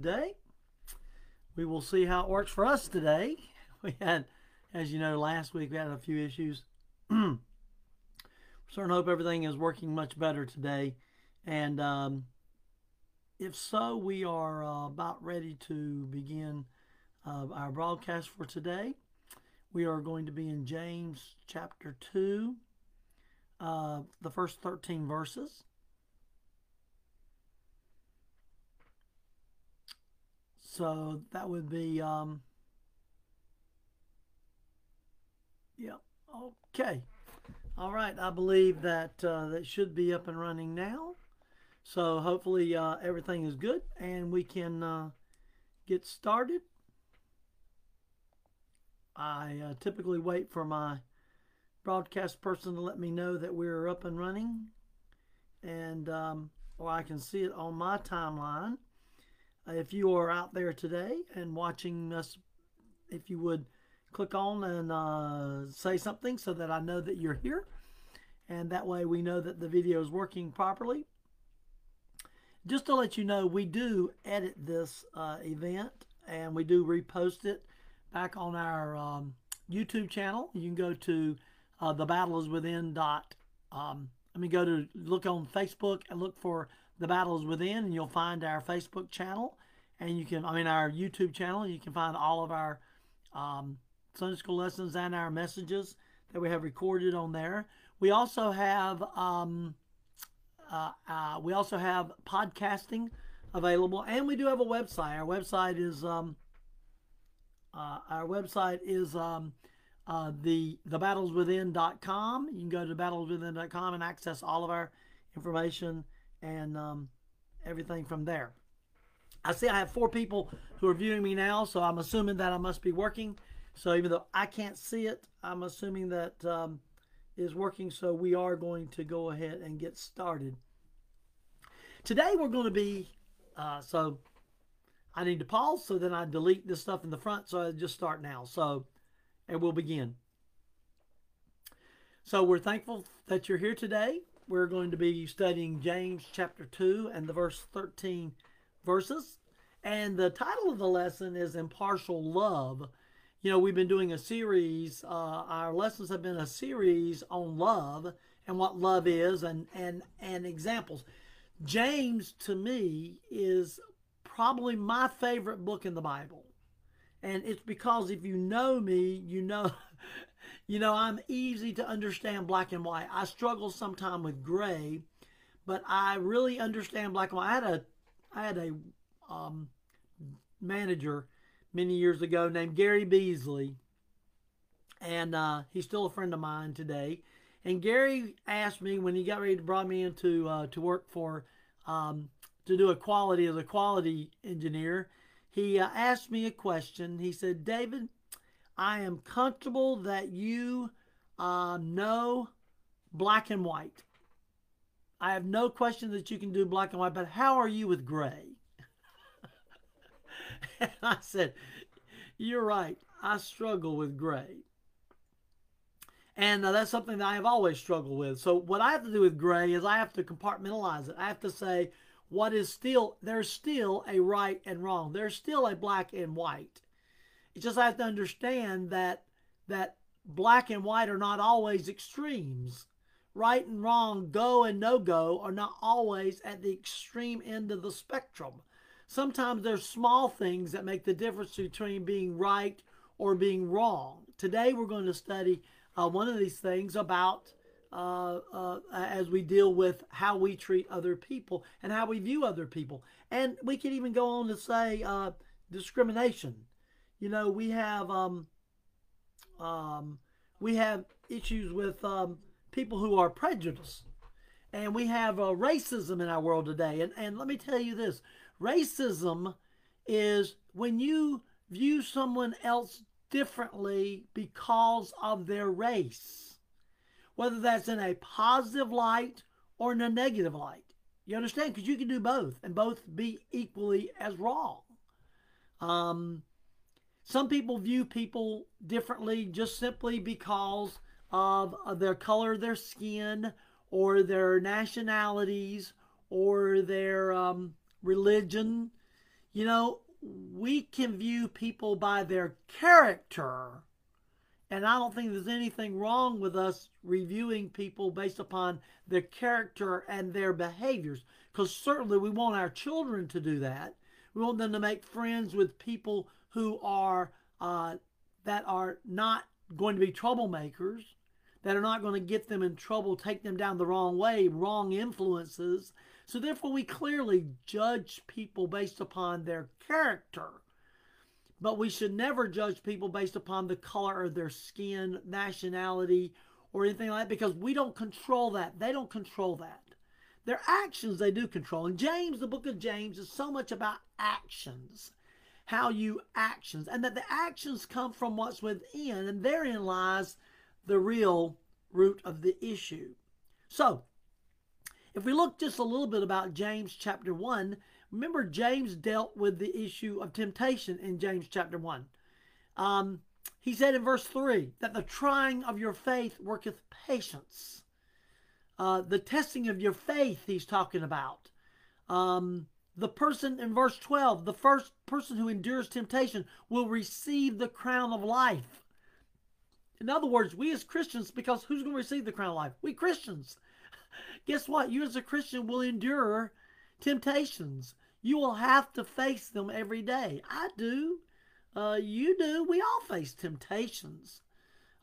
today. We will see how it works for us today. We had, as you know, last week we had a few issues. Certain hope everything is working much better today. And um, if so, we are uh, about ready to begin uh, our broadcast for today. We are going to be in James chapter 2, uh, the first 13 verses. So that would be, um, yeah, okay. All right, I believe that uh, that should be up and running now. So hopefully uh, everything is good and we can uh, get started. I uh, typically wait for my broadcast person to let me know that we're up and running, and um, or I can see it on my timeline. Uh, if you are out there today and watching us, if you would click on and uh, say something so that I know that you're here, and that way we know that the video is working properly. Just to let you know, we do edit this uh, event and we do repost it back on our um, YouTube channel. You can go to uh, the battle is within dot. Um, let me go to look on Facebook and look for the battle is within, and you'll find our Facebook channel, and you can I mean our YouTube channel. You can find all of our um, Sunday school lessons and our messages that we have recorded on there. We also have um, uh, uh, we also have podcasting available, and we do have a website. Our website is um, uh, our website is um, uh, the thebattleswithin.com. You can go to battleswithin.com and access all of our information and um, everything from there. I see I have four people who are viewing me now, so I'm assuming that I must be working. So even though I can't see it, I'm assuming that um, is working. So we are going to go ahead and get started. Today we're going to be uh, so I need to pause, so then I delete this stuff in the front, so I just start now. So, and we'll begin. So we're thankful that you're here today. We're going to be studying James chapter 2 and the verse 13 verses. And the title of the lesson is Impartial Love. You know, we've been doing a series, uh, our lessons have been a series on love and what love is and, and, and examples. James, to me, is probably my favorite book in the Bible. And it's because if you know me, you know you know I'm easy to understand black and white. I struggle sometimes with gray, but I really understand black and white. I had a I had a um, manager many years ago named Gary Beasley, and uh, he's still a friend of mine today. And Gary asked me when he got ready to bring me into uh, to work for um, to do a quality as a quality engineer, he uh, asked me a question. He said, David, I am comfortable that you uh, know black and white. I have no question that you can do black and white, but how are you with gray? and I said, You're right. I struggle with gray. And uh, that's something that I have always struggled with. So, what I have to do with gray is I have to compartmentalize it. I have to say, what is still there's still a right and wrong. There's still a black and white. It's just have to understand that that black and white are not always extremes. Right and wrong, go and no go are not always at the extreme end of the spectrum. Sometimes there's small things that make the difference between being right or being wrong. Today we're going to study uh, one of these things about uh, uh, as we deal with how we treat other people and how we view other people. And we can even go on to say uh, discrimination. You know, we have um, um, we have issues with um, people who are prejudiced, and we have uh, racism in our world today. And and let me tell you this: racism is when you view someone else differently because of their race whether that's in a positive light or in a negative light. You understand? Because you can do both and both be equally as wrong. Um, some people view people differently just simply because of, of their color their skin or their nationalities or their um, religion. You know, we can view people by their character. And I don't think there's anything wrong with us reviewing people based upon their character and their behaviors. Because certainly we want our children to do that. We want them to make friends with people who are uh, that are not going to be troublemakers, that are not going to get them in trouble, take them down the wrong way, wrong influences. So therefore, we clearly judge people based upon their character. But we should never judge people based upon the color of their skin, nationality, or anything like that because we don't control that. They don't control that. Their actions they do control. And James, the book of James, is so much about actions. How you actions, and that the actions come from what's within, and therein lies the real root of the issue. So, if we look just a little bit about James chapter 1, remember James dealt with the issue of temptation in James chapter 1. Um, he said in verse 3 that the trying of your faith worketh patience. Uh, the testing of your faith, he's talking about. Um, the person in verse 12, the first person who endures temptation will receive the crown of life. In other words, we as Christians, because who's going to receive the crown of life? We Christians guess what? You as a Christian will endure temptations. You will have to face them every day. I do. Uh, you do. We all face temptations.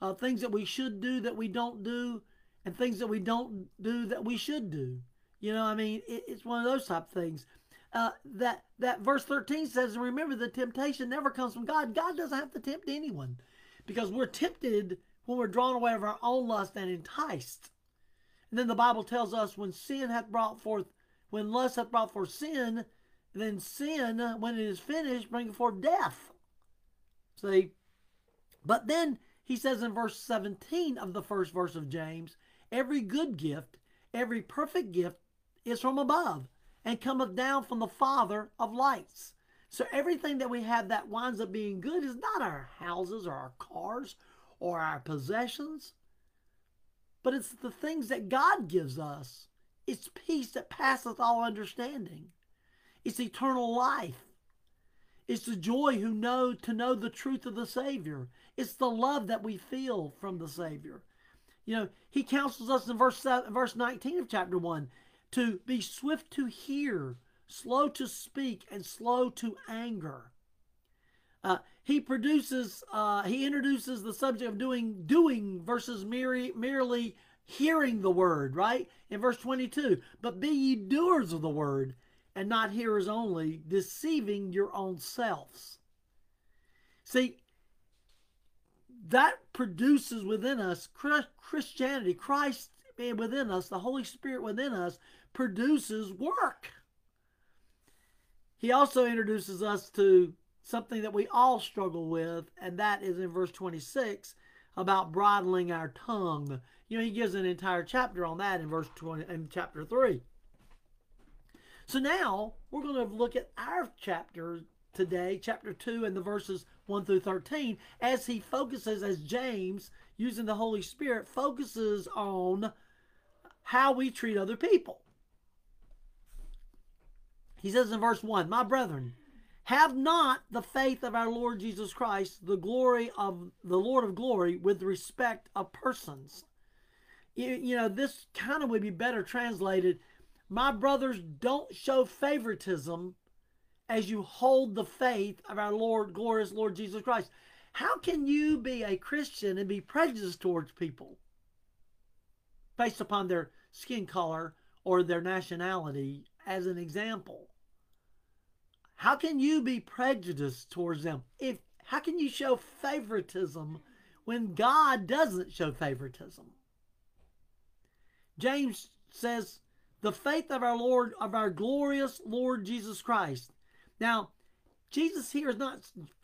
Uh, things that we should do that we don't do, and things that we don't do that we should do. You know, I mean, it, it's one of those type of things. Uh, that that verse 13 says, and remember, the temptation never comes from God. God doesn't have to tempt anyone, because we're tempted when we're drawn away of our own lust and enticed. And then the Bible tells us when sin hath brought forth, when lust hath brought forth sin, then sin, when it is finished, bringeth forth death. See? But then he says in verse 17 of the first verse of James, every good gift, every perfect gift is from above and cometh down from the Father of lights. So everything that we have that winds up being good is not our houses or our cars or our possessions but it's the things that God gives us. It's peace that passeth all understanding. It's eternal life. It's the joy who know to know the truth of the Savior. It's the love that we feel from the Savior. You know, he counsels us in verse 7, verse 19 of chapter 1 to be swift to hear, slow to speak, and slow to anger. Uh, he produces, uh, he introduces the subject of doing, doing versus merely, merely hearing the word, right? In verse 22, but be ye doers of the word and not hearers only, deceiving your own selves. See, that produces within us Christianity, Christ within us, the Holy Spirit within us produces work. He also introduces us to something that we all struggle with, and that is in verse 26 about bridling our tongue. You know, he gives an entire chapter on that in verse 20 in chapter 3. So now we're going to look at our chapter today, chapter 2, and the verses 1 through 13, as he focuses, as James, using the Holy Spirit, focuses on how we treat other people. He says in verse 1 My brethren, have not the faith of our Lord Jesus Christ, the glory of the Lord of glory, with respect of persons. You, you know, this kind of would be better translated. My brothers, don't show favoritism as you hold the faith of our Lord, glorious Lord Jesus Christ. How can you be a Christian and be prejudiced towards people based upon their skin color or their nationality, as an example? How can you be prejudiced towards them? If how can you show favoritism when God doesn't show favoritism? James says, the faith of our Lord, of our glorious Lord Jesus Christ. Now, Jesus here is not,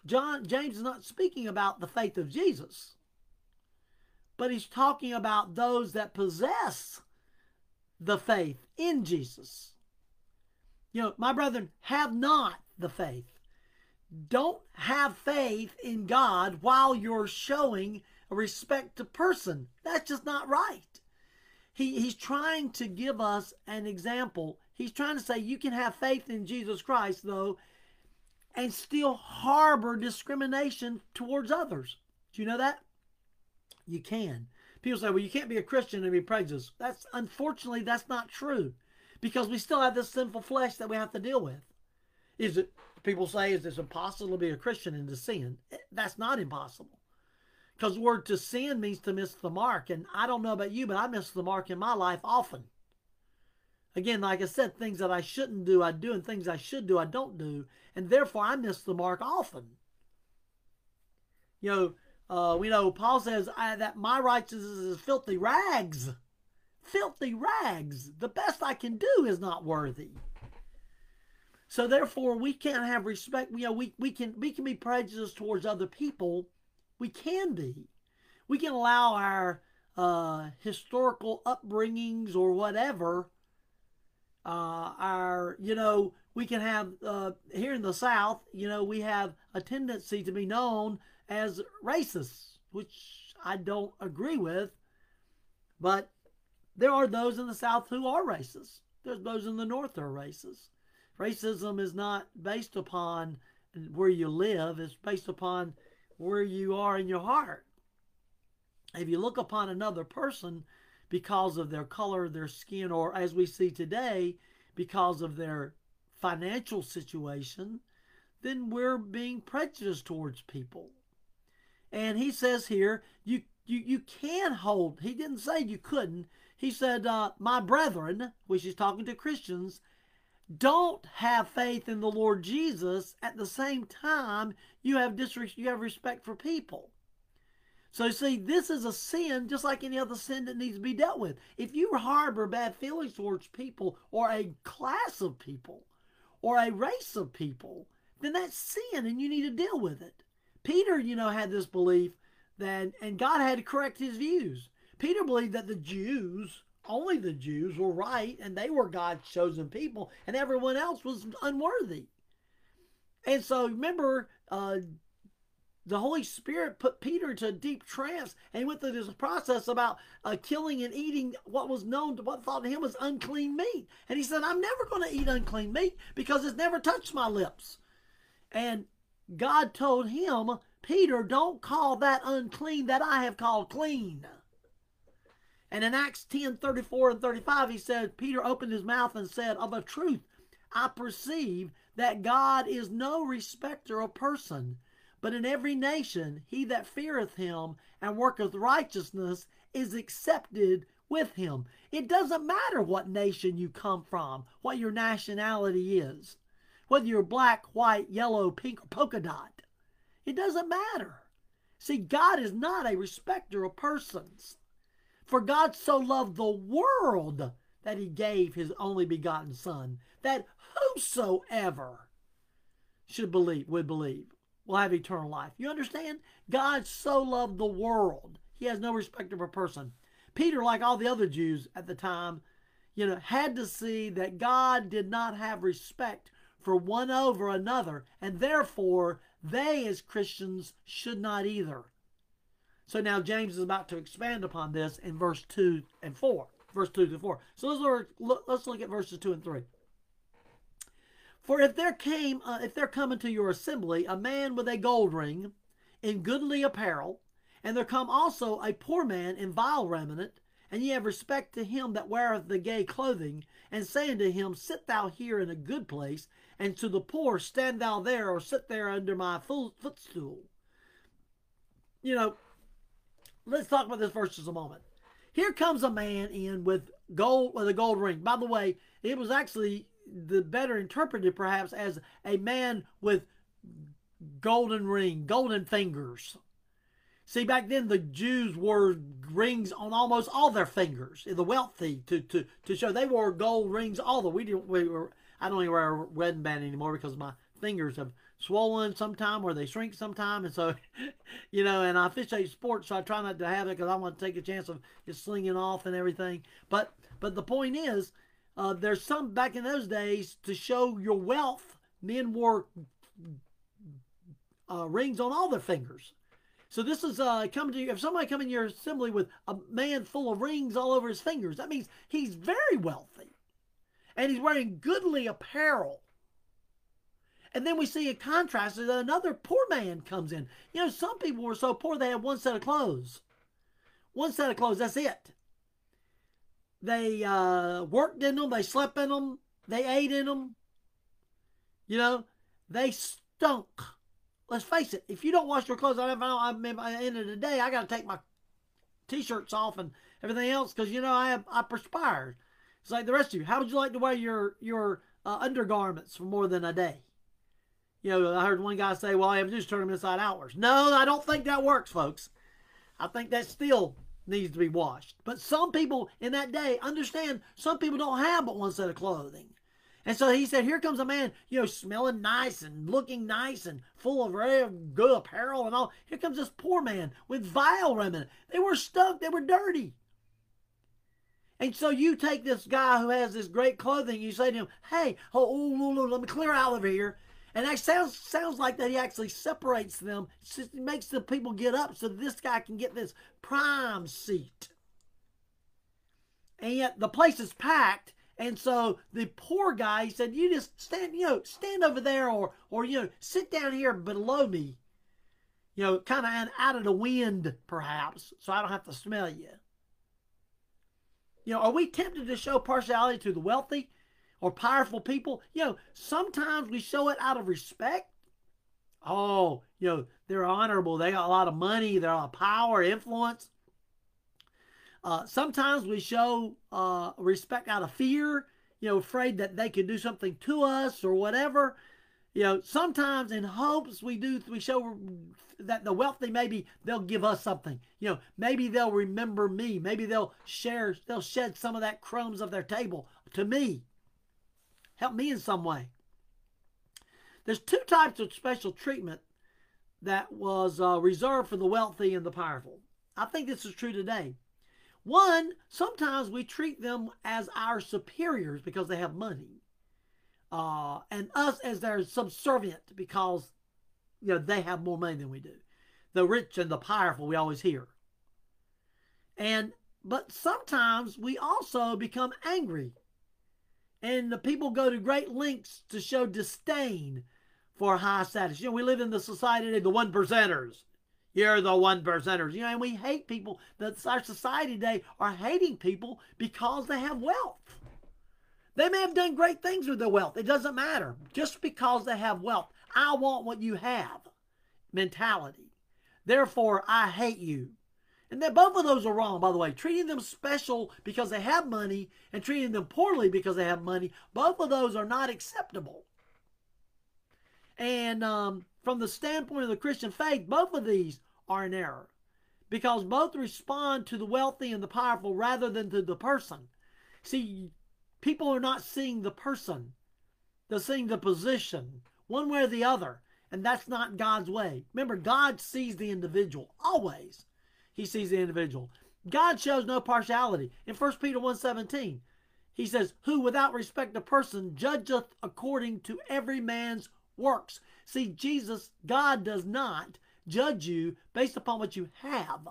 John, James is not speaking about the faith of Jesus, but he's talking about those that possess the faith in Jesus. You know, my brethren, have not the faith. Don't have faith in God while you're showing respect to person. That's just not right. He, he's trying to give us an example. He's trying to say you can have faith in Jesus Christ, though, and still harbor discrimination towards others. Do you know that? You can. People say, well, you can't be a Christian and be prejudiced. That's unfortunately that's not true. Because we still have this sinful flesh that we have to deal with. Is it people say is it impossible to be a Christian and to sin? Eh, that's not impossible. Because the word to sin means to miss the mark. And I don't know about you, but I miss the mark in my life often. Again, like I said, things that I shouldn't do, I do, and things I should do, I don't do. And therefore, I miss the mark often. You know, uh, we know Paul says that my righteousness is filthy rags. Filthy rags. The best I can do is not worthy. So therefore, we can't have respect. You know, we, we can we can be prejudiced towards other people. We can be. We can allow our uh, historical upbringings or whatever uh, our, you know, we can have uh, here in the South, you know, we have a tendency to be known as racists, which I don't agree with. But there are those in the South who are racist. There's those in the North who are racist. Racism is not based upon where you live, it's based upon where you are in your heart. If you look upon another person because of their color, their skin, or as we see today, because of their financial situation, then we're being prejudiced towards people. And he says here, you you you can hold. He didn't say you couldn't. He said, uh, "My brethren," which he's talking to Christians, don't have faith in the Lord Jesus. At the same time, you have disre- you have respect for people. So, see, this is a sin just like any other sin that needs to be dealt with. If you harbor bad feelings towards people or a class of people or a race of people, then that's sin and you need to deal with it. Peter, you know, had this belief that, and God had to correct his views. Peter believed that the Jews, only the Jews, were right and they were God's chosen people and everyone else was unworthy. And so remember, uh, the Holy Spirit put Peter into a deep trance, and he went through this process about uh, killing and eating what was known to what thought to him was unclean meat. And he said, "I'm never going to eat unclean meat because it's never touched my lips." And God told him, "Peter, don't call that unclean that I have called clean." And in Acts 10, 34 and 35, he said, Peter opened his mouth and said, Of a truth, I perceive that God is no respecter of person but in every nation, he that feareth him and worketh righteousness is accepted with him. It doesn't matter what nation you come from, what your nationality is, whether you're black, white, yellow, pink, or polka dot. It doesn't matter. See, God is not a respecter of persons. For God so loved the world that he gave his only begotten Son, that whosoever should believe would believe will have eternal life. You understand? God so loved the world. He has no respect of a person. Peter, like all the other Jews at the time, you know, had to see that God did not have respect for one over another, and therefore they as Christians should not either. So now James is about to expand upon this in verse 2 and 4. Verse 2 to 4. So let's look, let's look at verses 2 and 3. For if there came, uh, if there come into your assembly a man with a gold ring, in goodly apparel, and there come also a poor man in vile raiment, and ye have respect to him that weareth the gay clothing, and say unto him, Sit thou here in a good place, and to the poor, Stand thou there, or sit there under my footstool. You know, let's talk about this verse just a moment. Here comes a man in with gold with a gold ring. By the way, it was actually the better interpreted perhaps as a man with golden ring, golden fingers. See, back then the Jews wore rings on almost all their fingers. The wealthy to to to show they wore gold rings. All the we didn't we were. I don't even wear a wedding band anymore because my fingers have swollen sometime or they shrink sometime, and so you know. And I officiate sports, so I try not to have it because I want to take a chance of it slinging off and everything. But but the point is, uh, there's some back in those days to show your wealth. Men wore uh, rings on all their fingers. So this is uh, coming to you. If somebody come in your assembly with a man full of rings all over his fingers, that means he's very wealthy, and he's wearing goodly apparel. And then we see a contrast that another poor man comes in. You know, some people were so poor they had one set of clothes. One set of clothes, that's it. They uh, worked in them, they slept in them, they ate in them. You know, they stunk. Let's face it, if you don't wash your clothes, I, I, at the end of the day, I got to take my t-shirts off and everything else because you know I have, I perspired. It's like the rest of you. How would you like to wear your your uh, undergarments for more than a day? You know, I heard one guy say, "Well, I have to just turned them inside outwards." No, I don't think that works, folks. I think that still needs to be washed. But some people in that day understand. Some people don't have but one set of clothing. And so he said, Here comes a man, you know, smelling nice and looking nice and full of very good apparel and all. Here comes this poor man with vile raiment. They were stunk, they were dirty. And so you take this guy who has this great clothing, you say to him, Hey, oh, oh, oh, oh let me clear out of here. And that sounds sounds like that he actually separates them, just makes the people get up so this guy can get this prime seat. And yet the place is packed and so the poor guy he said, "You just stand, you know, stand over there, or or you know, sit down here below me, you know, kind of out of the wind, perhaps, so I don't have to smell you." You know, are we tempted to show partiality to the wealthy or powerful people? You know, sometimes we show it out of respect. Oh, you know, they're honorable. They got a lot of money. They're a lot of power, influence. Uh, sometimes we show uh, respect out of fear, you know, afraid that they could do something to us or whatever. You know, sometimes in hopes we do, we show that the wealthy maybe they'll give us something. You know, maybe they'll remember me. Maybe they'll share, they'll shed some of that crumbs of their table to me. Help me in some way. There's two types of special treatment that was uh, reserved for the wealthy and the powerful. I think this is true today. One, sometimes we treat them as our superiors because they have money, uh, and us as their subservient because you know they have more money than we do. The rich and the powerful, we always hear. And but sometimes we also become angry, and the people go to great lengths to show disdain for high status. You know, we live in the society of the one percenters. You're the one percenters. You know, and we hate people. That our society today are hating people because they have wealth. They may have done great things with their wealth. It doesn't matter. Just because they have wealth, I want what you have mentality. Therefore, I hate you. And that both of those are wrong, by the way. Treating them special because they have money and treating them poorly because they have money, both of those are not acceptable. And um, from the standpoint of the Christian faith, both of these are in error because both respond to the wealthy and the powerful rather than to the person. See, people are not seeing the person, they're seeing the position, one way or the other. And that's not God's way. Remember, God sees the individual always. He sees the individual. God shows no partiality. In 1 Peter 1:17, he says, "Who without respect of person judgeth according to every man's works." See, Jesus, God does not judge you based upon what you have.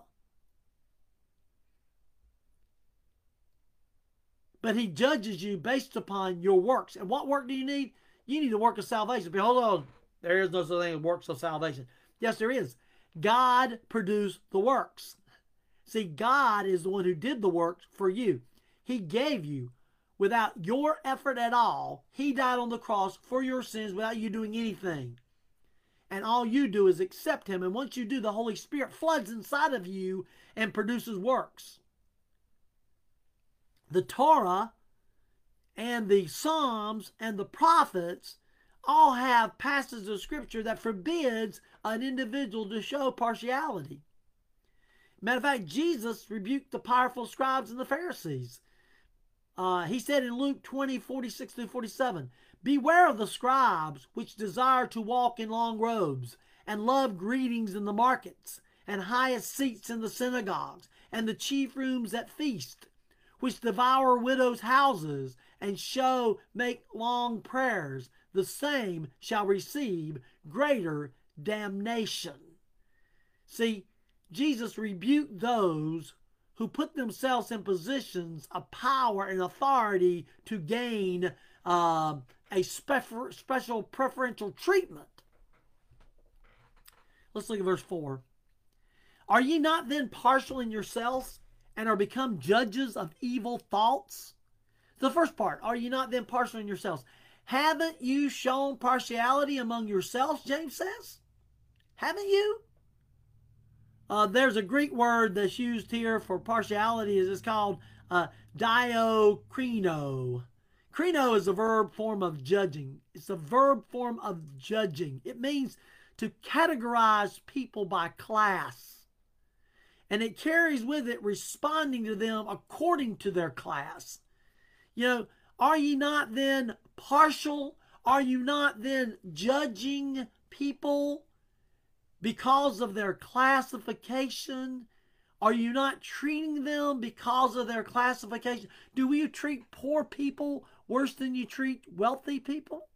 But he judges you based upon your works. And what work do you need? You need the work of salvation. Behold, on, there is no such thing as works of salvation. Yes, there is. God produced the works. See, God is the one who did the works for you. He gave you without your effort at all. He died on the cross for your sins without you doing anything and all you do is accept him. And once you do, the Holy Spirit floods inside of you and produces works. The Torah and the Psalms and the prophets all have passages of scripture that forbids an individual to show partiality. Matter of fact, Jesus rebuked the powerful scribes and the Pharisees. Uh, he said in Luke 20, 46 through 47, Beware of the scribes, which desire to walk in long robes, and love greetings in the markets, and highest seats in the synagogues, and the chief rooms at feast, which devour widows' houses, and show make long prayers. The same shall receive greater damnation. See, Jesus rebuked those who put themselves in positions of power and authority to gain uh, a spe- special preferential treatment. Let's look at verse 4. Are ye not then partial in yourselves and are become judges of evil thoughts? The first part, are you not then partial in yourselves? Haven't you shown partiality among yourselves, James says? Haven't you? Uh, there's a Greek word that's used here for partiality. It's called uh, diakrino. Krino is a verb form of judging. It's a verb form of judging. It means to categorize people by class. And it carries with it responding to them according to their class. You know, are you not then partial? Are you not then judging people because of their classification? Are you not treating them because of their classification? Do you treat poor people worse than you treat wealthy people?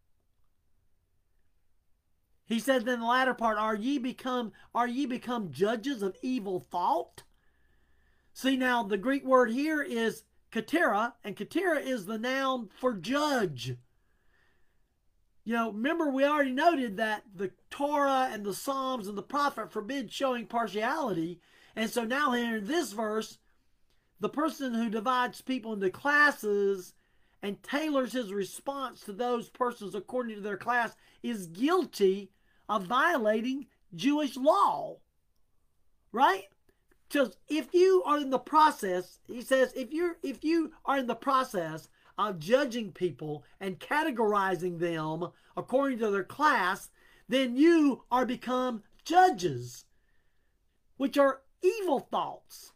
He said then the latter part, are ye become are ye become judges of evil thought? See now the Greek word here is katera, and katera is the noun for judge. You know, remember we already noted that the Torah and the Psalms and the prophet forbid showing partiality. And so now here in this verse, the person who divides people into classes and tailors his response to those persons according to their class is guilty of violating Jewish law. Right? Because if you are in the process, he says, if you're if you are in the process of judging people and categorizing them according to their class, then you are become judges, which are evil thoughts.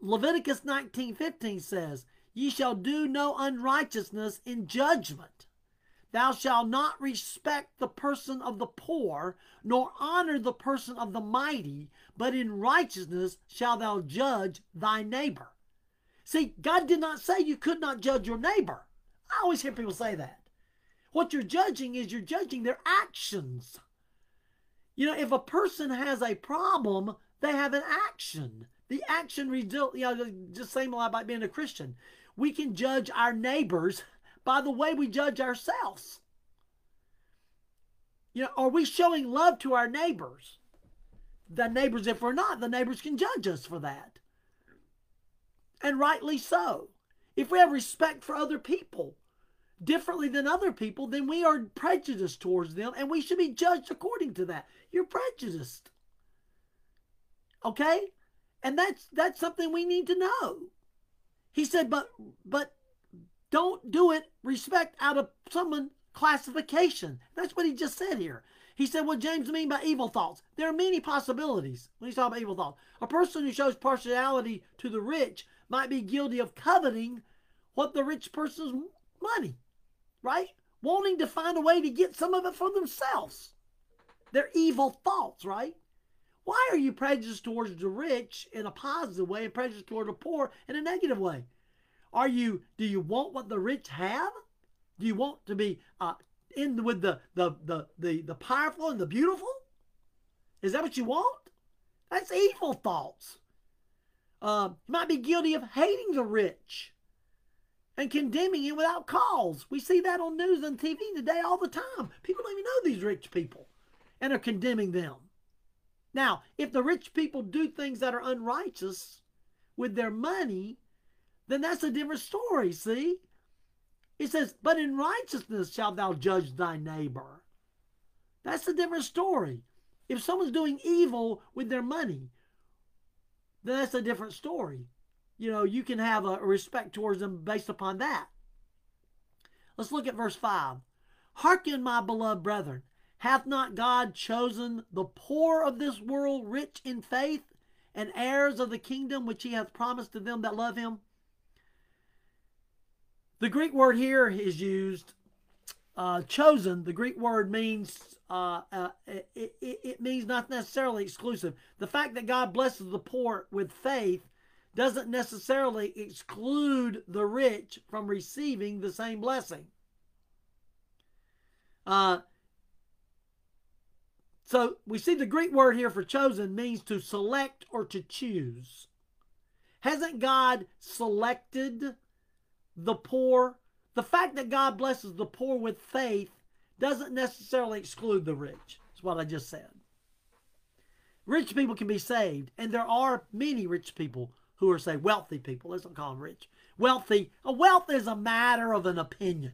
Leviticus 19:15 says, "Ye shall do no unrighteousness in judgment. Thou shalt not respect the person of the poor, nor honor the person of the mighty, but in righteousness shalt thou judge thy neighbor." See, God did not say you could not judge your neighbor. I always hear people say that. What you're judging is you're judging their actions. You know, if a person has a problem, they have an action. The action result, you know, just same about being a Christian. We can judge our neighbors by the way we judge ourselves. You know, are we showing love to our neighbors? The neighbors, if we're not, the neighbors can judge us for that and rightly so. If we have respect for other people differently than other people, then we are prejudiced towards them and we should be judged according to that. You're prejudiced. Okay? And that's that's something we need to know. He said, but but don't do it respect out of someone classification. That's what he just said here. He said, What James mean by evil thoughts? There are many possibilities when he's talking about evil thoughts. A person who shows partiality to the rich might be guilty of coveting what the rich person's money, right? Wanting to find a way to get some of it for themselves. They're evil thoughts, right? Why are you prejudiced towards the rich in a positive way and prejudiced toward the poor in a negative way? Are you? Do you want what the rich have? Do you want to be uh, in with the, the the the the powerful and the beautiful? Is that what you want? That's evil thoughts. Uh, you might be guilty of hating the rich and condemning it without cause. We see that on news and TV today all the time. People don't even know these rich people and are condemning them. Now, if the rich people do things that are unrighteous with their money, then that's a different story, see? He says, But in righteousness shalt thou judge thy neighbor. That's a different story. If someone's doing evil with their money, then that's a different story. You know, you can have a respect towards them based upon that. Let's look at verse 5. Hearken, my beloved brethren, hath not God chosen the poor of this world rich in faith and heirs of the kingdom which he hath promised to them that love him? The Greek word here is used, uh, chosen. The Greek word means uh, uh, it, it, it means not necessarily exclusive. The fact that God blesses the poor with faith doesn't necessarily exclude the rich from receiving the same blessing. Uh, so we see the Greek word here for chosen means to select or to choose. Hasn't God selected the poor, the fact that God blesses the poor with faith doesn't necessarily exclude the rich. That's what I just said. Rich people can be saved, and there are many rich people who are, say, wealthy people. Let's not call them rich. Wealthy. A wealth is a matter of an opinion.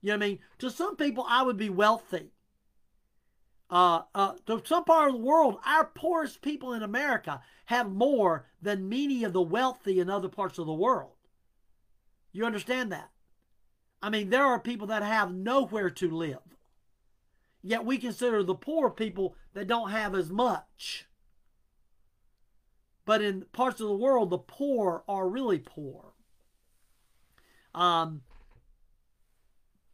You know what I mean? To some people, I would be wealthy. Uh, uh, to some part of the world, our poorest people in America have more than many of the wealthy in other parts of the world. You understand that? I mean, there are people that have nowhere to live. Yet we consider the poor people that don't have as much. But in parts of the world, the poor are really poor. Um,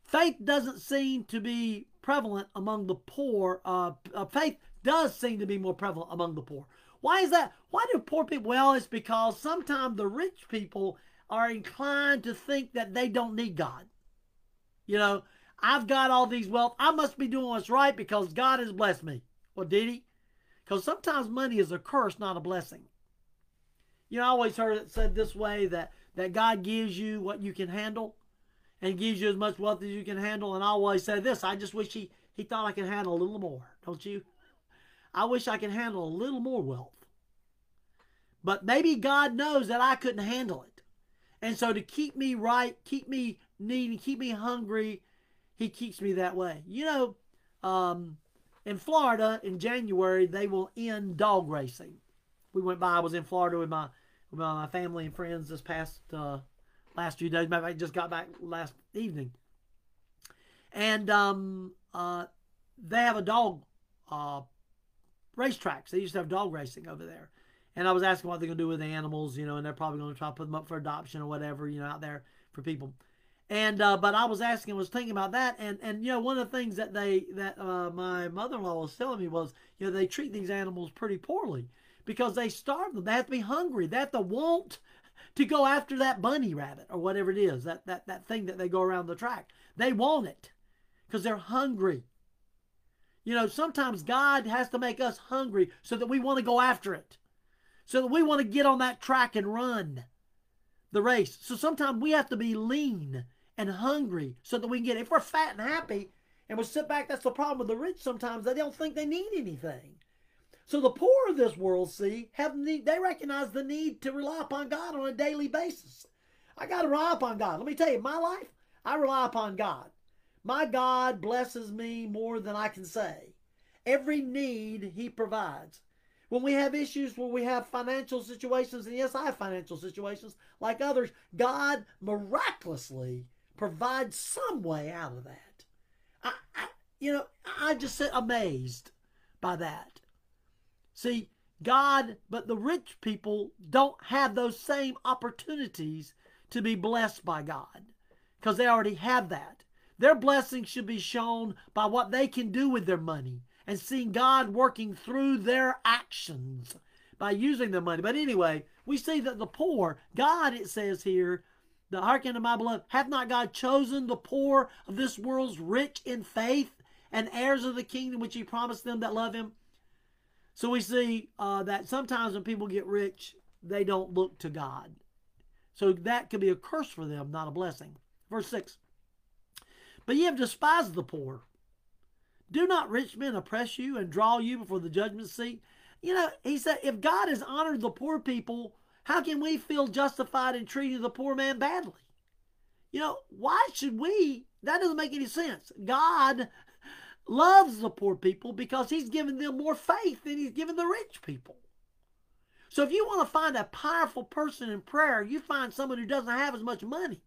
faith doesn't seem to be prevalent among the poor. Uh, uh, faith does seem to be more prevalent among the poor. Why is that? Why do poor people? Well, it's because sometimes the rich people are inclined to think that they don't need God. You know, I've got all these wealth. I must be doing what's right because God has blessed me. Well, did He? Because sometimes money is a curse, not a blessing. You know, I always heard it said this way that, that God gives you what you can handle and gives you as much wealth as you can handle. And I always say this I just wish he, he thought I could handle a little more, don't you? I wish I could handle a little more wealth. But maybe God knows that I couldn't handle it. And so to keep me right, keep me needing, keep me hungry, he keeps me that way. You know, um, in Florida in January, they will end dog racing. We went by, I was in Florida with my, with my family and friends this past uh, last few days. I just got back last evening. And um, uh, they have a dog uh, racetracks. They used to have dog racing over there. And I was asking what they're going to do with the animals, you know, and they're probably going to try to put them up for adoption or whatever, you know, out there for people. And uh, but I was asking, was thinking about that, and and you know, one of the things that they that uh, my mother-in-law was telling me was, you know, they treat these animals pretty poorly because they starve them. They have to be hungry. They have to want to go after that bunny rabbit or whatever it is, that, that, that thing that they go around the track. They want it because they're hungry. You know, sometimes God has to make us hungry so that we want to go after it, so that we want to get on that track and run the race. So sometimes we have to be lean and hungry so that we can get it. If we're fat and happy and we sit back, that's the problem with the rich sometimes. They don't think they need anything. So the poor of this world, see, have need, they recognize the need to rely upon God on a daily basis. I got to rely upon God. Let me tell you, my life, I rely upon God. My God blesses me more than I can say. Every need He provides. When we have issues, when we have financial situations, and yes, I have financial situations like others, God miraculously provides some way out of that. I, I you know, I just sit amazed by that. See, God, but the rich people don't have those same opportunities to be blessed by God because they already have that. Their blessing should be shown by what they can do with their money and seeing God working through their actions by using their money. But anyway, we see that the poor, God, it says here, the hearken to my beloved, hath not God chosen the poor of this world's rich in faith and heirs of the kingdom which he promised them that love him? So we see uh, that sometimes when people get rich, they don't look to God. So that could be a curse for them, not a blessing. Verse 6 But ye have despised the poor. Do not rich men oppress you and draw you before the judgment seat? You know, he said, if God has honored the poor people, how can we feel justified in treating the poor man badly? You know, why should we? That doesn't make any sense. God loves the poor people because he's given them more faith than he's given the rich people. So if you want to find a powerful person in prayer, you find someone who doesn't have as much money.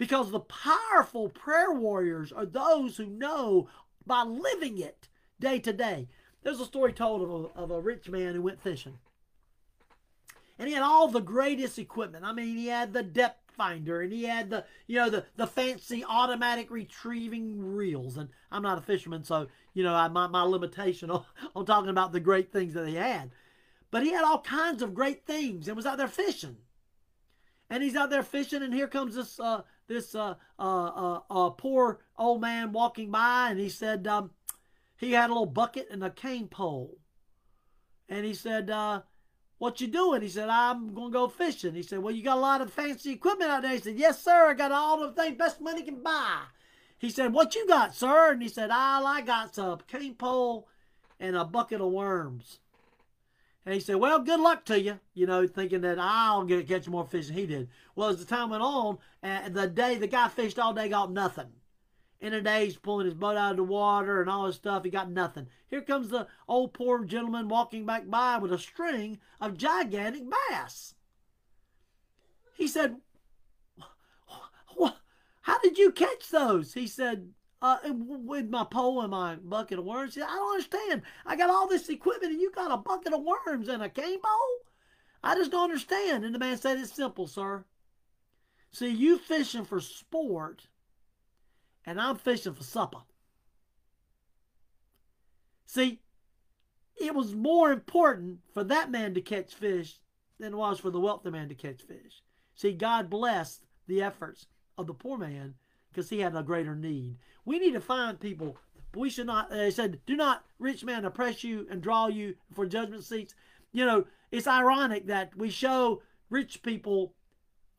Because the powerful prayer warriors are those who know by living it day to day. There's a story told of a, of a rich man who went fishing. And he had all the greatest equipment. I mean, he had the depth finder and he had the you know the the fancy automatic retrieving reels and i'm not a fisherman so you know I, my, my limitation on, on talking about the great things that he had but he had all kinds of great things and was out there fishing and he's out there fishing and here comes this uh this uh uh uh, uh poor old man walking by and he said um he had a little bucket and a cane pole and he said uh What you doing? He said, I'm going to go fishing. He said, Well, you got a lot of fancy equipment out there. He said, Yes, sir. I got all the things, best money can buy. He said, What you got, sir? And he said, All I got's a cane pole and a bucket of worms. And he said, Well, good luck to you, you know, thinking that I'll get catch more fish than he did. Well, as the time went on, and the day the guy fished all day, got nothing. In a day, he's pulling his boat out of the water and all his stuff. He got nothing. Here comes the old poor gentleman walking back by with a string of gigantic bass. He said, what? How did you catch those? He said, uh, with my pole and my bucket of worms. Said, I don't understand. I got all this equipment and you got a bucket of worms and a cane pole? I just don't understand. And the man said, It's simple, sir. See, you fishing for sport and I'm fishing for supper. See, it was more important for that man to catch fish than it was for the wealthy man to catch fish. See, God blessed the efforts of the poor man because he had a greater need. We need to find people. We should not, they said, do not, rich man, oppress you and draw you for judgment seats. You know, it's ironic that we show rich people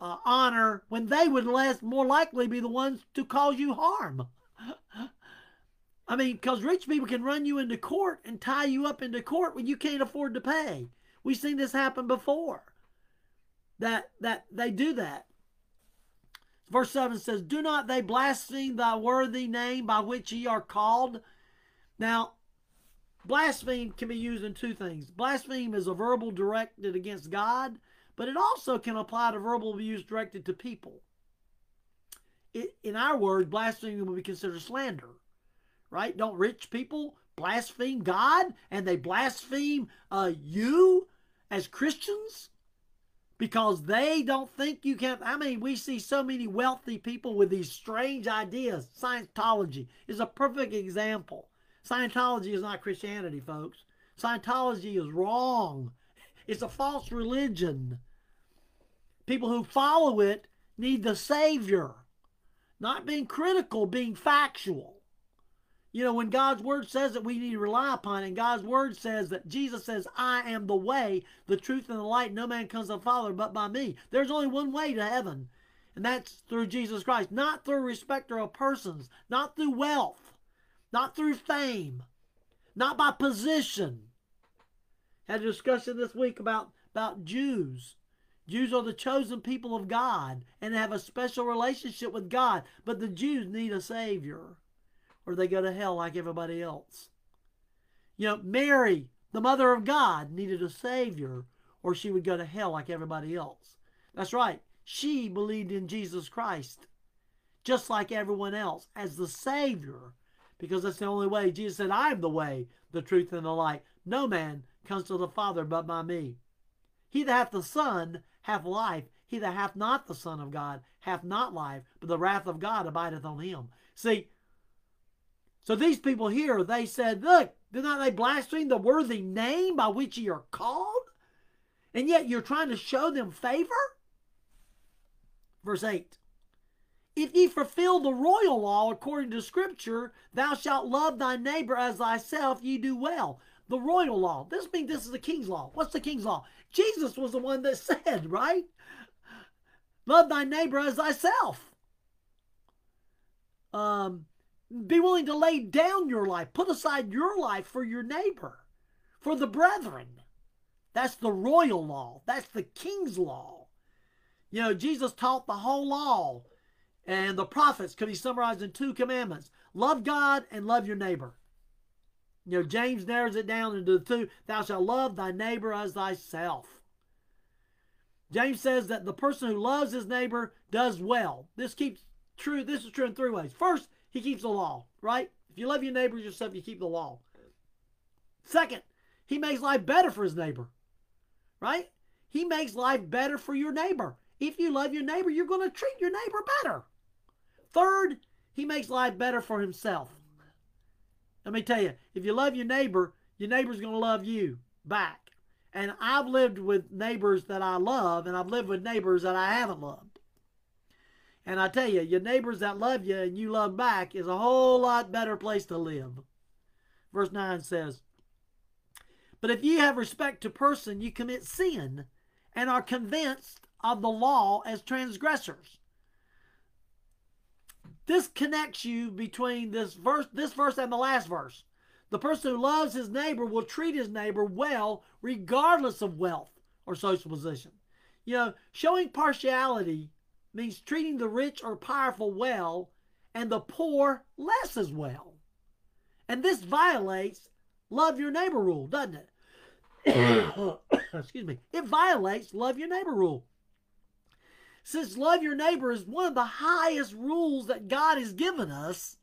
uh, honor when they would less more likely be the ones to cause you harm. I mean, because rich people can run you into court and tie you up into court when you can't afford to pay. We've seen this happen before. That that they do that. Verse 7 says, Do not they blaspheme thy worthy name by which ye are called? Now, blaspheme can be used in two things. Blaspheme is a verbal directed against God, but it also can apply to verbal abuse directed to people. It, in our words, blasphemy would be considered slander, right? Don't rich people blaspheme God and they blaspheme uh, you as Christians because they don't think you can. I mean, we see so many wealthy people with these strange ideas. Scientology is a perfect example. Scientology is not Christianity, folks. Scientology is wrong. It's a false religion. People who follow it need the Savior, not being critical, being factual. You know, when God's word says that we need to rely upon and God's word says that Jesus says, I am the way, the truth, and the light. No man comes to the Father but by me. There's only one way to heaven, and that's through Jesus Christ, not through respecter of persons, not through wealth, not through fame, not by position. Had a discussion this week about, about Jews. Jews are the chosen people of God and have a special relationship with God, but the Jews need a Savior or they go to hell like everybody else. You know, Mary, the mother of God, needed a Savior, or she would go to hell like everybody else. That's right. She believed in Jesus Christ, just like everyone else, as the Savior, because that's the only way. Jesus said, I am the way, the truth, and the light. No man comes to the Father but by me. He that hath the Son hath life. He that hath not the Son of God hath not life, but the wrath of God abideth on him. See, so these people here, they said, Look, do not they blaspheme the worthy name by which ye are called? And yet you're trying to show them favor? Verse 8 If ye fulfill the royal law according to Scripture, thou shalt love thy neighbor as thyself, ye do well. The royal law. This means this is the king's law. What's the king's law? Jesus was the one that said, right? Love thy neighbor as thyself. Um, be willing to lay down your life, put aside your life for your neighbor, for the brethren. That's the royal law. That's the king's law. You know, Jesus taught the whole law and the prophets could be summarized in two commandments love God and love your neighbor. You know, James narrows it down into the two thou shalt love thy neighbor as thyself. James says that the person who loves his neighbor does well. This keeps true. This is true in three ways. First, he keeps the law, right? If you love your neighbor yourself, you keep the law. Second, he makes life better for his neighbor, right? He makes life better for your neighbor. If you love your neighbor, you're going to treat your neighbor better. Third, he makes life better for himself. Let me tell you, if you love your neighbor, your neighbor's going to love you back. And I've lived with neighbors that I love, and I've lived with neighbors that I haven't loved. And I tell you, your neighbors that love you and you love back is a whole lot better place to live. Verse 9 says, But if you have respect to person, you commit sin and are convinced of the law as transgressors. This connects you between this verse, this verse and the last verse. The person who loves his neighbor will treat his neighbor well, regardless of wealth or social position. You know, showing partiality means treating the rich or powerful well and the poor less as well. And this violates love your neighbor rule, doesn't it? Excuse me. It violates love your neighbor rule. Since love your neighbor is one of the highest rules that God has given us,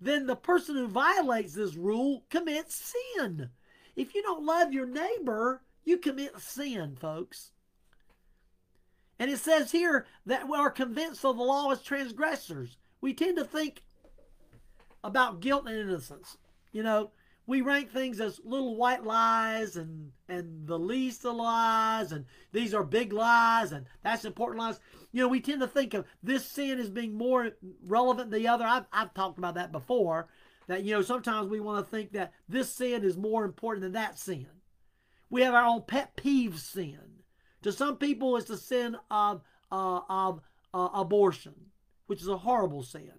then the person who violates this rule commits sin. If you don't love your neighbor, you commit sin, folks. And it says here that we are convinced of the law as transgressors. We tend to think about guilt and innocence. You know, we rank things as little white lies and and the least of lies and these are big lies and that's important lies you know we tend to think of this sin as being more relevant than the other i've, I've talked about that before that you know sometimes we want to think that this sin is more important than that sin we have our own pet peeve sin to some people it's the sin of uh, of uh, abortion which is a horrible sin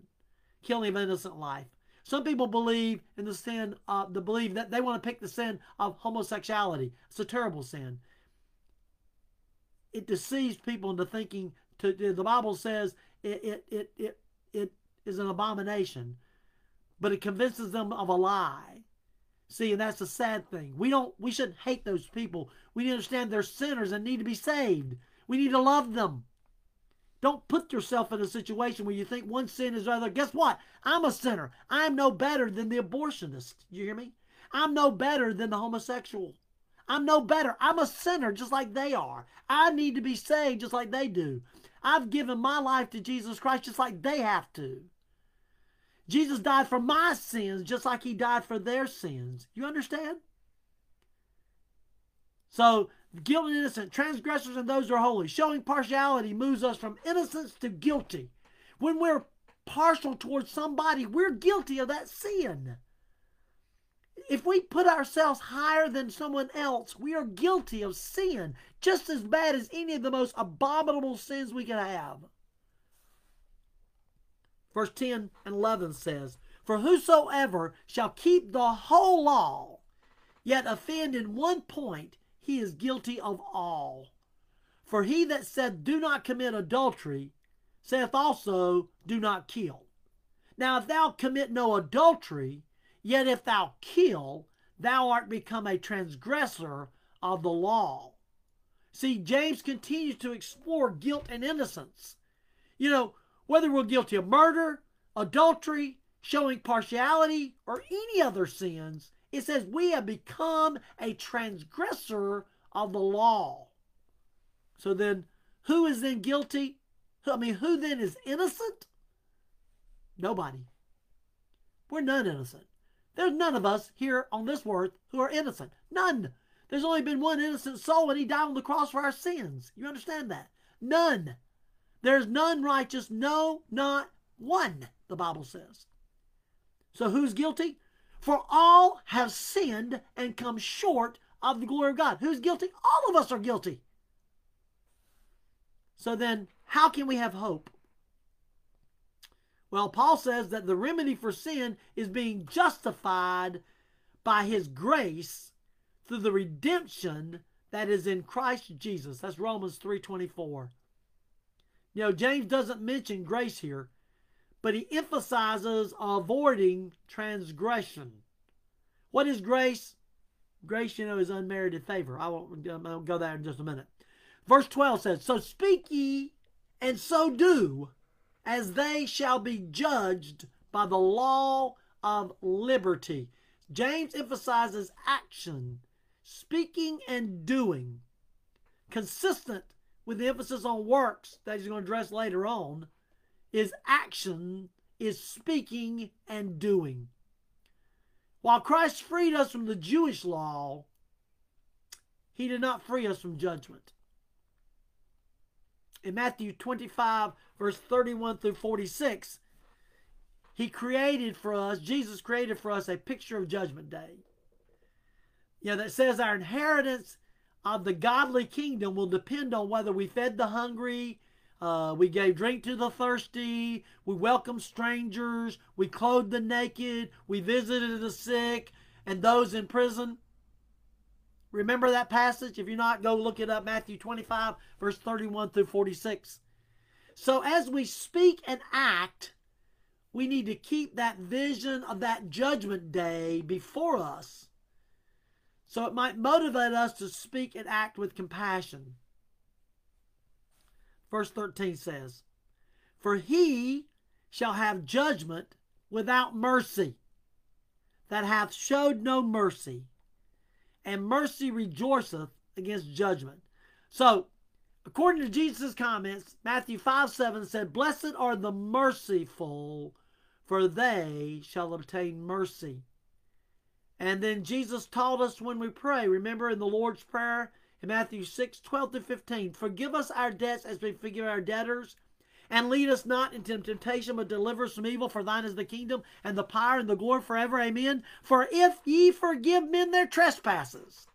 killing of innocent life some people believe in the sin, of the believe that they want to pick the sin of homosexuality. It's a terrible sin. It deceives people into thinking. To the Bible says it it it it, it is an abomination, but it convinces them of a lie. See, and that's the sad thing. We don't. We shouldn't hate those people. We need to understand they're sinners and need to be saved. We need to love them. Don't put yourself in a situation where you think one sin is other. Guess what? I'm a sinner. I'm no better than the abortionist. You hear me? I'm no better than the homosexual. I'm no better. I'm a sinner just like they are. I need to be saved just like they do. I've given my life to Jesus Christ just like they have to. Jesus died for my sins just like he died for their sins. You understand? So guilt and innocent, transgressors and those who are holy. Showing partiality moves us from innocence to guilty. When we're partial towards somebody, we're guilty of that sin. If we put ourselves higher than someone else, we are guilty of sin, just as bad as any of the most abominable sins we can have. Verse 10 and 11 says, For whosoever shall keep the whole law, yet offend in one point, he is guilty of all. For he that said, Do not commit adultery, saith also, Do not kill. Now, if thou commit no adultery, yet if thou kill, thou art become a transgressor of the law. See, James continues to explore guilt and innocence. You know, whether we're guilty of murder, adultery, showing partiality, or any other sins, it says we have become a transgressor of the law. So then, who is then guilty? I mean, who then is innocent? Nobody. We're none innocent. There's none of us here on this earth who are innocent. None. There's only been one innocent soul, and he died on the cross for our sins. You understand that? None. There's none righteous, no, not one, the Bible says. So who's guilty? For all have sinned and come short of the glory of God. Who's guilty? All of us are guilty. So then, how can we have hope? Well, Paul says that the remedy for sin is being justified by his grace through the redemption that is in Christ Jesus. That's Romans 3:24. You know, James doesn't mention grace here but he emphasizes avoiding transgression. What is grace? Grace, you know, is unmerited favor. I won't um, I'll go there in just a minute. Verse 12 says, So speak ye, and so do, as they shall be judged by the law of liberty. James emphasizes action, speaking and doing, consistent with emphasis on works that he's going to address later on is action, is speaking and doing. While Christ freed us from the Jewish law, he did not free us from judgment. In Matthew 25, verse 31 through 46, he created for us, Jesus created for us a picture of Judgment Day. you know, that says our inheritance of the godly kingdom will depend on whether we fed the hungry, uh, we gave drink to the thirsty, we welcomed strangers, we clothed the naked, we visited the sick and those in prison. Remember that passage? If you're not, go look it up Matthew 25, verse 31 through 46. So as we speak and act, we need to keep that vision of that judgment day before us so it might motivate us to speak and act with compassion. Verse 13 says, For he shall have judgment without mercy, that hath showed no mercy, and mercy rejoiceth against judgment. So, according to Jesus' comments, Matthew 5 7 said, Blessed are the merciful, for they shall obtain mercy. And then Jesus taught us when we pray, remember in the Lord's Prayer in Matthew 6 12 to 15, Forgive us our debts as we forgive our debtors. And lead us not into temptation, but deliver us from evil. For thine is the kingdom, and the power, and the glory forever. Amen. For if ye forgive men their trespasses,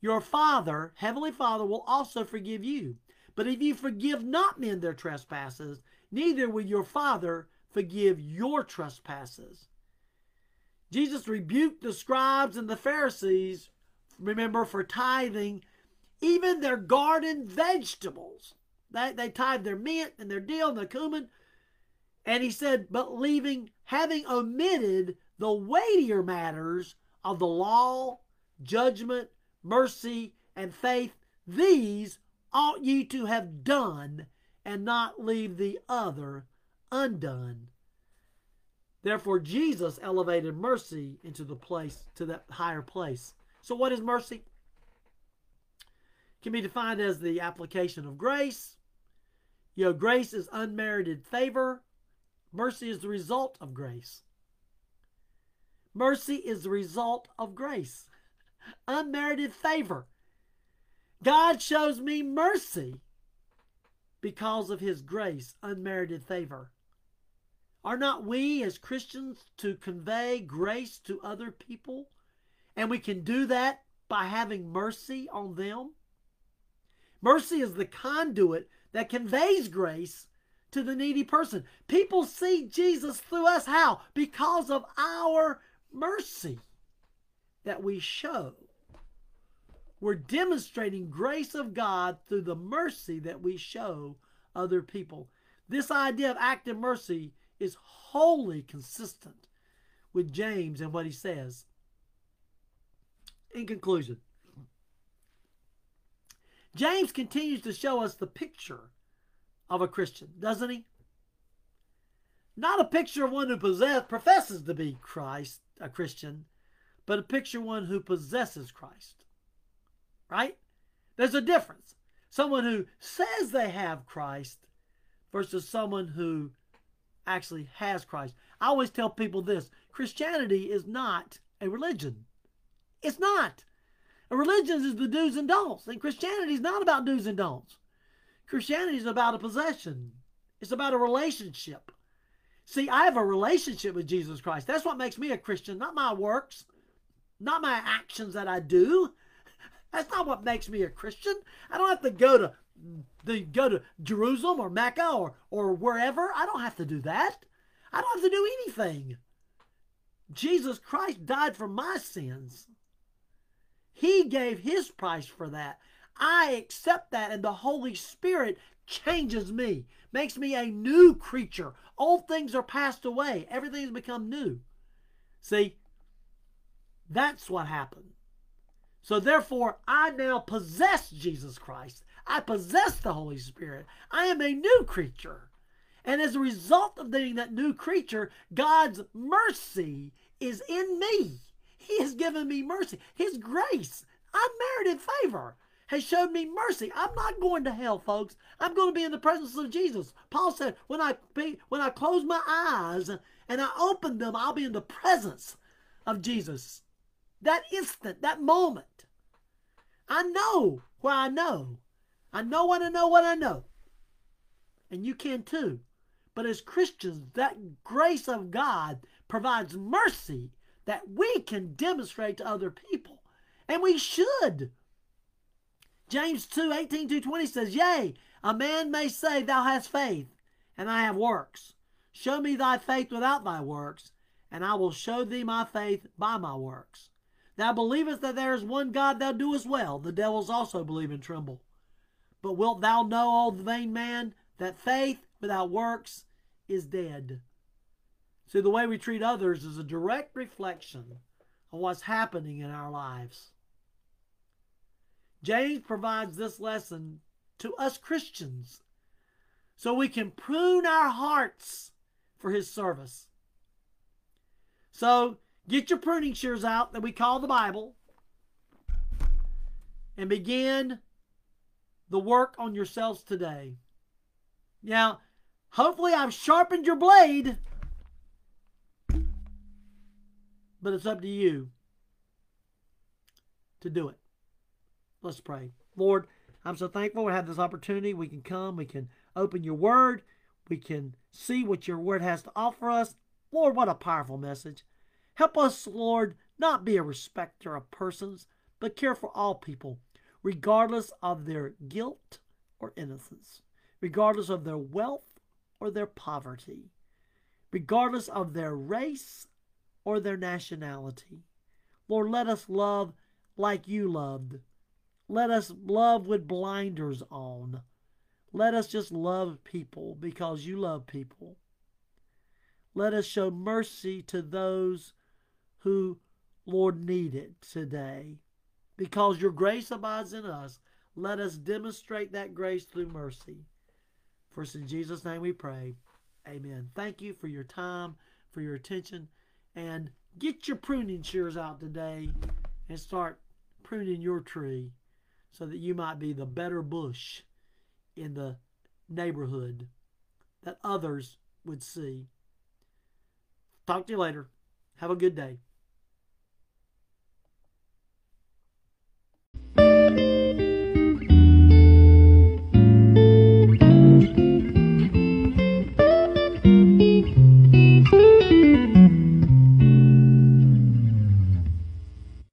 your Father, Heavenly Father, will also forgive you. But if ye forgive not men their trespasses, neither will your Father forgive your trespasses. Jesus rebuked the scribes and the Pharisees, remember, for tithing even their garden vegetables. They, they tithe their mint and their dill and their cumin. And he said, but leaving, having omitted the weightier matters of the law, judgment, mercy, and faith, these ought ye to have done, and not leave the other undone. Therefore, Jesus elevated mercy into the place, to that higher place. So, what is mercy? It can be defined as the application of grace. You know, grace is unmerited favor. Mercy is the result of grace. Mercy is the result of grace. Unmerited favor. God shows me mercy because of his grace, unmerited favor. Are not we as Christians to convey grace to other people? And we can do that by having mercy on them. Mercy is the conduit that conveys grace to the needy person. People see Jesus through us. How? Because of our mercy that we show. We're demonstrating grace of God through the mercy that we show other people. This idea of active mercy is wholly consistent with James and what he says. In conclusion, James continues to show us the picture of a Christian, doesn't he? Not a picture of one who possess, professes to be Christ, a Christian, but a picture of one who possesses Christ. Right? There's a difference. Someone who says they have Christ versus someone who actually has Christ. I always tell people this Christianity is not a religion. It's not. A religion is the do's and don'ts, and Christianity is not about do's and don'ts. Christianity is about a possession, it's about a relationship. See, I have a relationship with Jesus Christ. That's what makes me a Christian, not my works, not my actions that I do. That's not what makes me a Christian. I don't have to go to they go to Jerusalem or Mecca or, or wherever. I don't have to do that. I don't have to do anything. Jesus Christ died for my sins. He gave his price for that. I accept that, and the Holy Spirit changes me, makes me a new creature. Old things are passed away, everything has become new. See, that's what happened. So, therefore, I now possess Jesus Christ. I possess the Holy Spirit. I am a new creature. And as a result of being that new creature, God's mercy is in me. He has given me mercy. His grace, I'm unmerited favor, has showed me mercy. I'm not going to hell, folks. I'm going to be in the presence of Jesus. Paul said, when I be, when I close my eyes and I open them, I'll be in the presence of Jesus. That instant, that moment. I know where I know I know what I know what I know. And you can too. But as Christians, that grace of God provides mercy that we can demonstrate to other people. And we should. James 2 18 to 20 says, Yea, a man may say, Thou hast faith, and I have works. Show me thy faith without thy works, and I will show thee my faith by my works. Thou believest that there is one God, thou doest well. The devils also believe and tremble. But wilt thou know, O vain man, that faith without works is dead? See, the way we treat others is a direct reflection of what's happening in our lives. James provides this lesson to us Christians so we can prune our hearts for his service. So get your pruning shears out that we call the Bible and begin the work on yourselves today. Now, hopefully, I've sharpened your blade, but it's up to you to do it. Let's pray. Lord, I'm so thankful we have this opportunity. We can come, we can open your word, we can see what your word has to offer us. Lord, what a powerful message. Help us, Lord, not be a respecter of persons, but care for all people, regardless of their guilt or innocence, regardless of their wealth or their poverty, regardless of their race or their nationality. Lord, let us love like you loved let us love with blinders on. Let us just love people because you love people. Let us show mercy to those who, Lord, need it today. Because your grace abides in us, let us demonstrate that grace through mercy. For it's in Jesus' name we pray. Amen. Thank you for your time, for your attention, and get your pruning shears out today and start pruning your tree so that you might be the better bush in the neighborhood that others would see. Talk to you later. Have a good day.